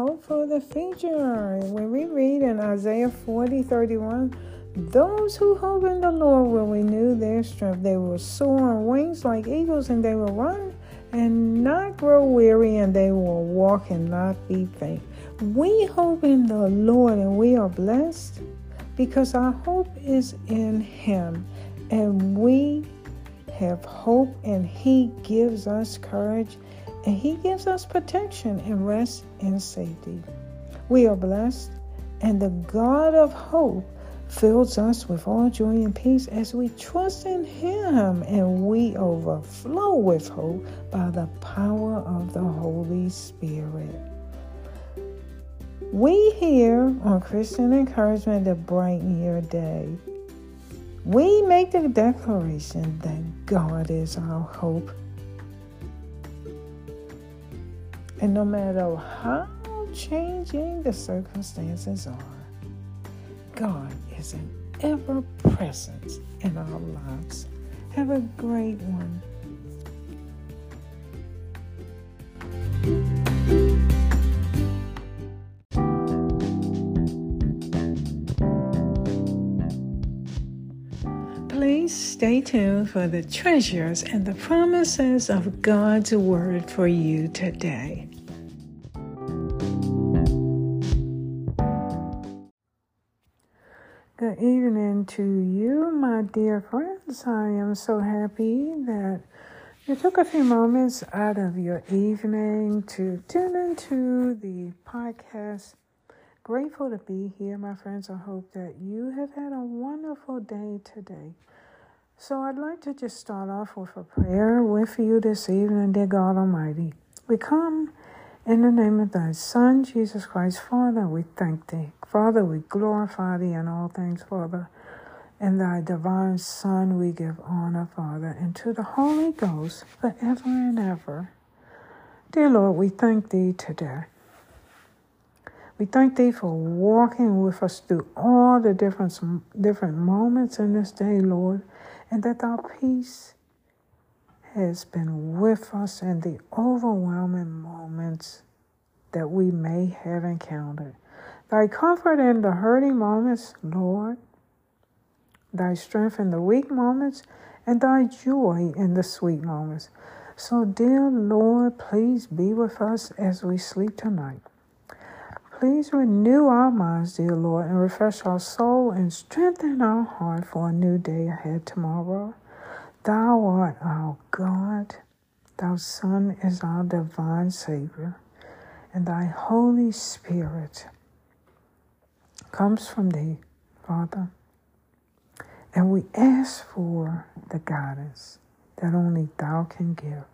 hope for the future. When we read in Isaiah 40 31, those who hope in the Lord will renew their strength. They will soar on wings like eagles, and they will run and not grow weary, and they will walk and not be faint. We hope in the Lord, and we are blessed because our hope is in Him, and we have hope, and He gives us courage, and He gives us protection and rest and safety. We are blessed, and the God of hope fills us with all joy and peace as we trust in Him and we overflow with hope by the power of the Holy Spirit. We here on Christian Encouragement to brighten your day. We make the declaration that God is our hope. And no matter how changing the circumstances are, God is an ever present in our lives. Have a great one. Please stay tuned for the treasures and the promises of God's Word for you today. Good evening to you, my dear friends. I am so happy that you took a few moments out of your evening to tune into the podcast. Grateful to be here, my friends. I hope that you have had a wonderful day today. So, I'd like to just start off with a prayer with you this evening, dear God Almighty. We come in the name of thy Son, Jesus Christ, Father, we thank thee. Father, we glorify thee in all things, Father. In thy divine Son, we give honor, Father, and to the Holy Ghost forever and ever. Dear Lord, we thank thee today. We thank thee for walking with us through all the different, different moments in this day, Lord, and that thy peace has been with us in the overwhelming moments that we may have encountered. Thy comfort in the hurting moments, Lord, thy strength in the weak moments, and thy joy in the sweet moments. So, dear Lord, please be with us as we sleep tonight. Please renew our minds, dear Lord, and refresh our soul and strengthen our heart for a new day ahead tomorrow. Thou art our God, Thou Son is our divine Savior, and Thy Holy Spirit comes from Thee, Father. And we ask for the guidance that only Thou can give.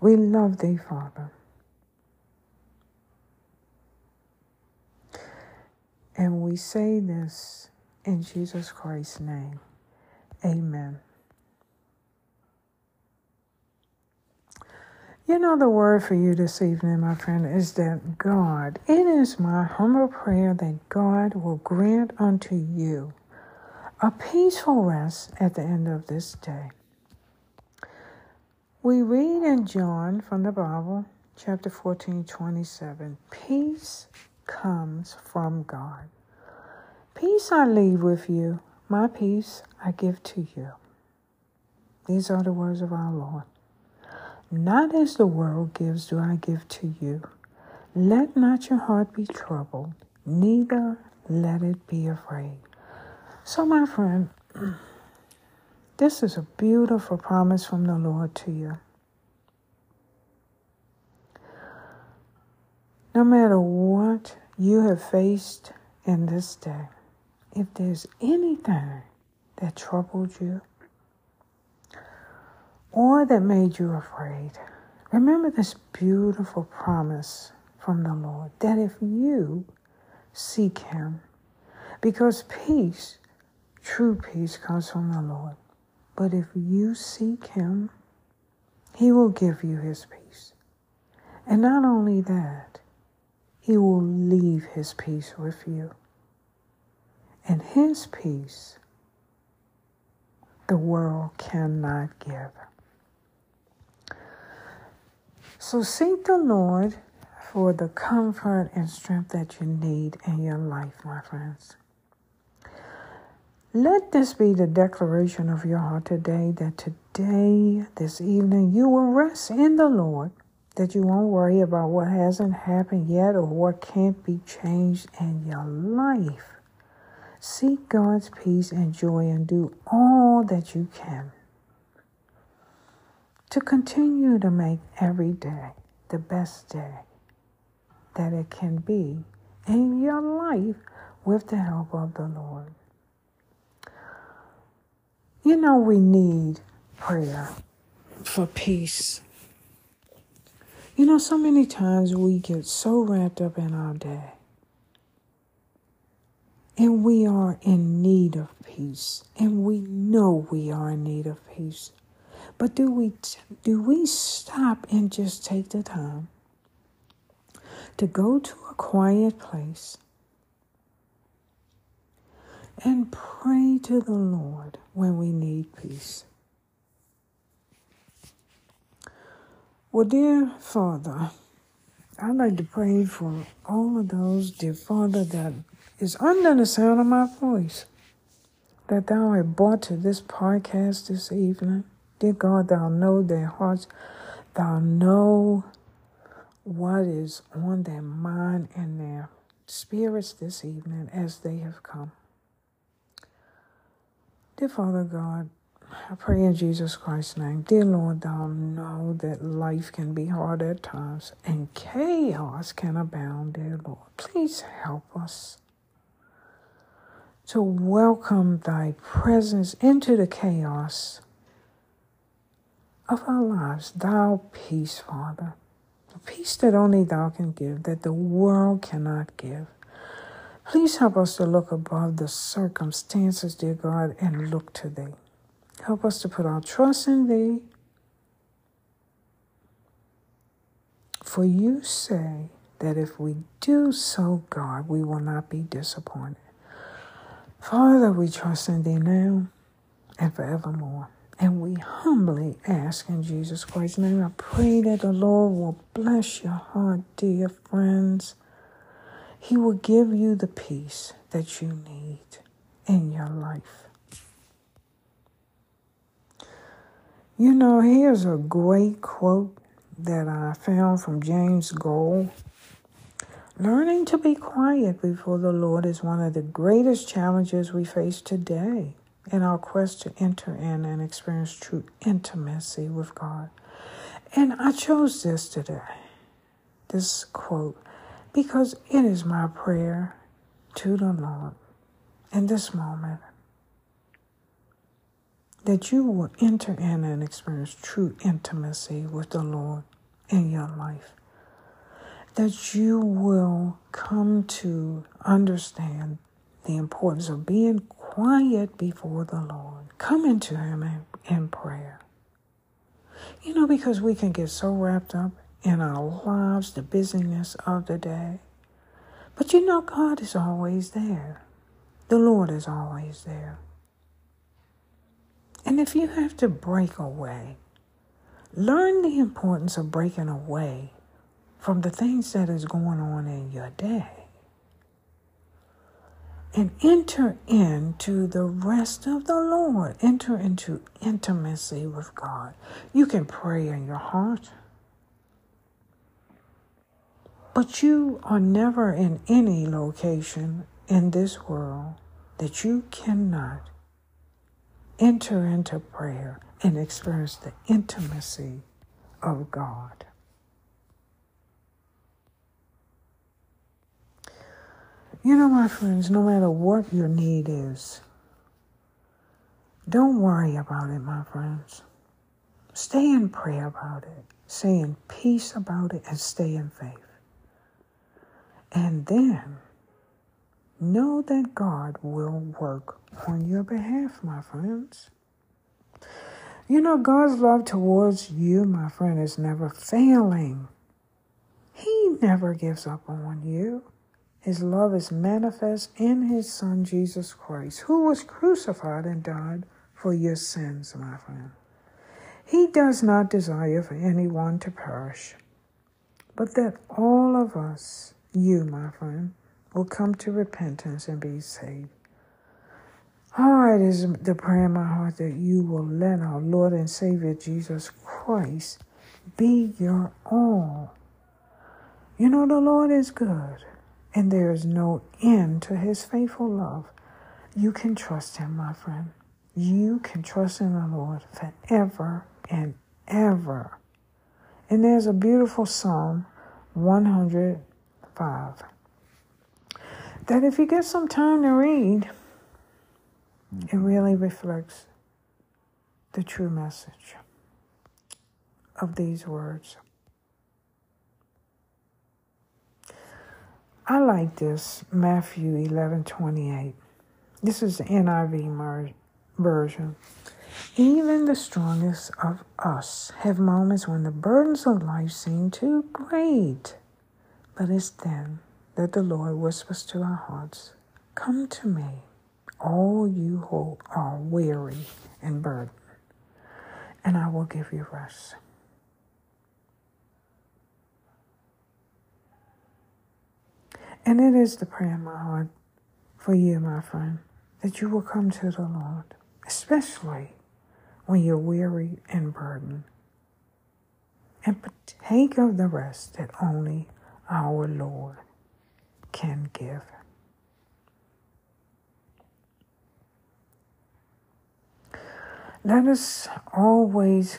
We love Thee, Father. And we say this in Jesus Christ's name. Amen. You know, the word for you this evening, my friend, is that God, it is my humble prayer that God will grant unto you a peaceful rest at the end of this day. We read in John from the Bible, chapter 14, 27, peace comes from God. Peace I leave with you, my peace I give to you. These are the words of our Lord. Not as the world gives do I give to you. Let not your heart be troubled, neither let it be afraid. So, my friend, this is a beautiful promise from the Lord to you. No matter what you have faced in this day, if there's anything that troubled you, or that made you afraid, remember this beautiful promise from the Lord that if you seek Him, because peace, true peace, comes from the Lord. But if you seek Him, He will give you His peace. And not only that, He will leave His peace with you. And His peace, the world cannot give. So seek the Lord for the comfort and strength that you need in your life, my friends. Let this be the declaration of your heart today that today, this evening, you will rest in the Lord, that you won't worry about what hasn't happened yet or what can't be changed in your life. Seek God's peace and joy and do all that you can to continue to make every day the best day that it can be in your life with the help of the Lord. You know, we need prayer for peace. You know, so many times we get so wrapped up in our day. And we are in need of peace. And we know we are in need of peace. But do we do we stop and just take the time to go to a quiet place and pray to the Lord when we need peace? Well, dear Father, I'd like to pray for all of those, dear Father, that is under the sound of my voice, that thou art brought to this podcast this evening. Dear God, thou know their hearts. Thou know what is on their mind and their spirits this evening as they have come. Dear Father God, I pray in Jesus Christ's name. Dear Lord, thou know that life can be hard at times and chaos can abound, dear Lord. Please help us to welcome thy presence into the chaos of our lives. Thou peace, Father. The peace that only thou can give, that the world cannot give. Please help us to look above the circumstances, dear God, and look to thee. Help us to put our trust in thee. For you say that if we do so, God, we will not be disappointed. Father, we trust in thee now and forevermore. And we humbly ask in Jesus Christ's name. I pray that the Lord will bless your heart, dear friends. He will give you the peace that you need in your life. You know, here's a great quote that I found from James Goll. Learning to be quiet before the Lord is one of the greatest challenges we face today in our quest to enter in and experience true intimacy with God. And I chose this today, this quote, because it is my prayer to the Lord in this moment that you will enter in and experience true intimacy with the Lord in your life. That you will come to understand the importance of being quiet before the Lord. Come into Him in, in prayer. You know, because we can get so wrapped up in our lives, the busyness of the day. But you know, God is always there. The Lord is always there. And if you have to break away, learn the importance of breaking away from the things that is going on in your day and enter into the rest of the Lord. Enter into intimacy with God. You can pray in your heart, but you are never in any location in this world that you cannot enter into prayer and experience the intimacy of God. You know, my friends, no matter what your need is, don't worry about it, my friends. Stay in prayer about it, stay in peace about it, and stay in faith. And then know that God will work on your behalf, my friends. You know, God's love towards you, my friend, is never failing. He never gives up on you. His love is manifest in His Son, Jesus Christ, who was crucified and died for your sins, my friend. He does not desire for anyone to perish, but that all of us, you, my friend, will come to repentance and be saved. Oh, it is the prayer in my heart that you will let our Lord and Savior Jesus Christ be your all. You know, the Lord is good, and there is no end to his faithful love. You can trust him, my friend. You can trust in the Lord forever and ever. And there's a beautiful Psalm 105 that if you get some time to read, it mm-hmm. really reflects the true message of these words. I like this, Matthew 11 28. This is the NIV version. Even the strongest of us have moments when the burdens of life seem too great. But it's then that the Lord whispers to our hearts, Come to me, all you who are weary and burdened, and I will give you rest. And it is the prayer in my heart for you, my friend, that you will come to the Lord, especially when you're weary and burdened, and partake of the rest that only our Lord can give. Let us always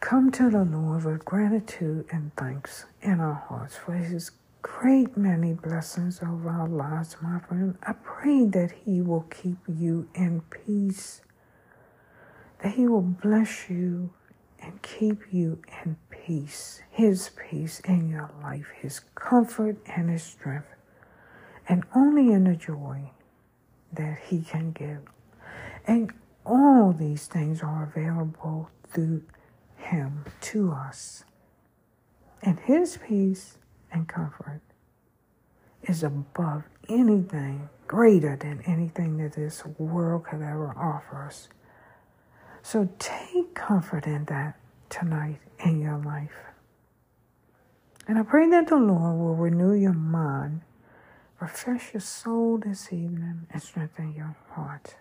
come to the Lord with gratitude and thanks in our hearts for his great many blessings over our lives, my friend. I pray that He will keep you in peace, that He will bless you and keep you in peace, His peace in your life, His comfort and His strength, and only in the joy that He can give. And all these things are available through Him to us. And His peace and comfort is above anything greater than anything that this world could ever offer us. So take comfort in that tonight in your life. And I pray that the Lord will renew your mind, refresh your soul this evening, and strengthen your heart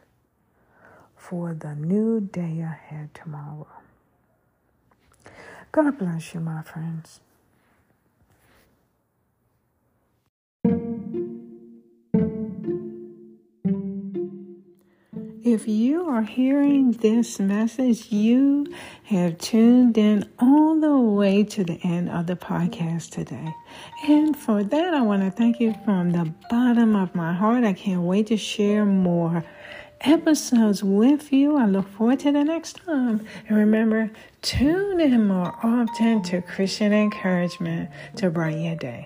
for the new day ahead tomorrow. God bless you, my friends. If you are hearing this message, you have tuned in all the way to the end of the podcast today. And for that, I want to thank you from the bottom of my heart. I can't wait to share more episodes with you. I look forward to the next time. And remember, tune in more often to Christian encouragement to brighten your day.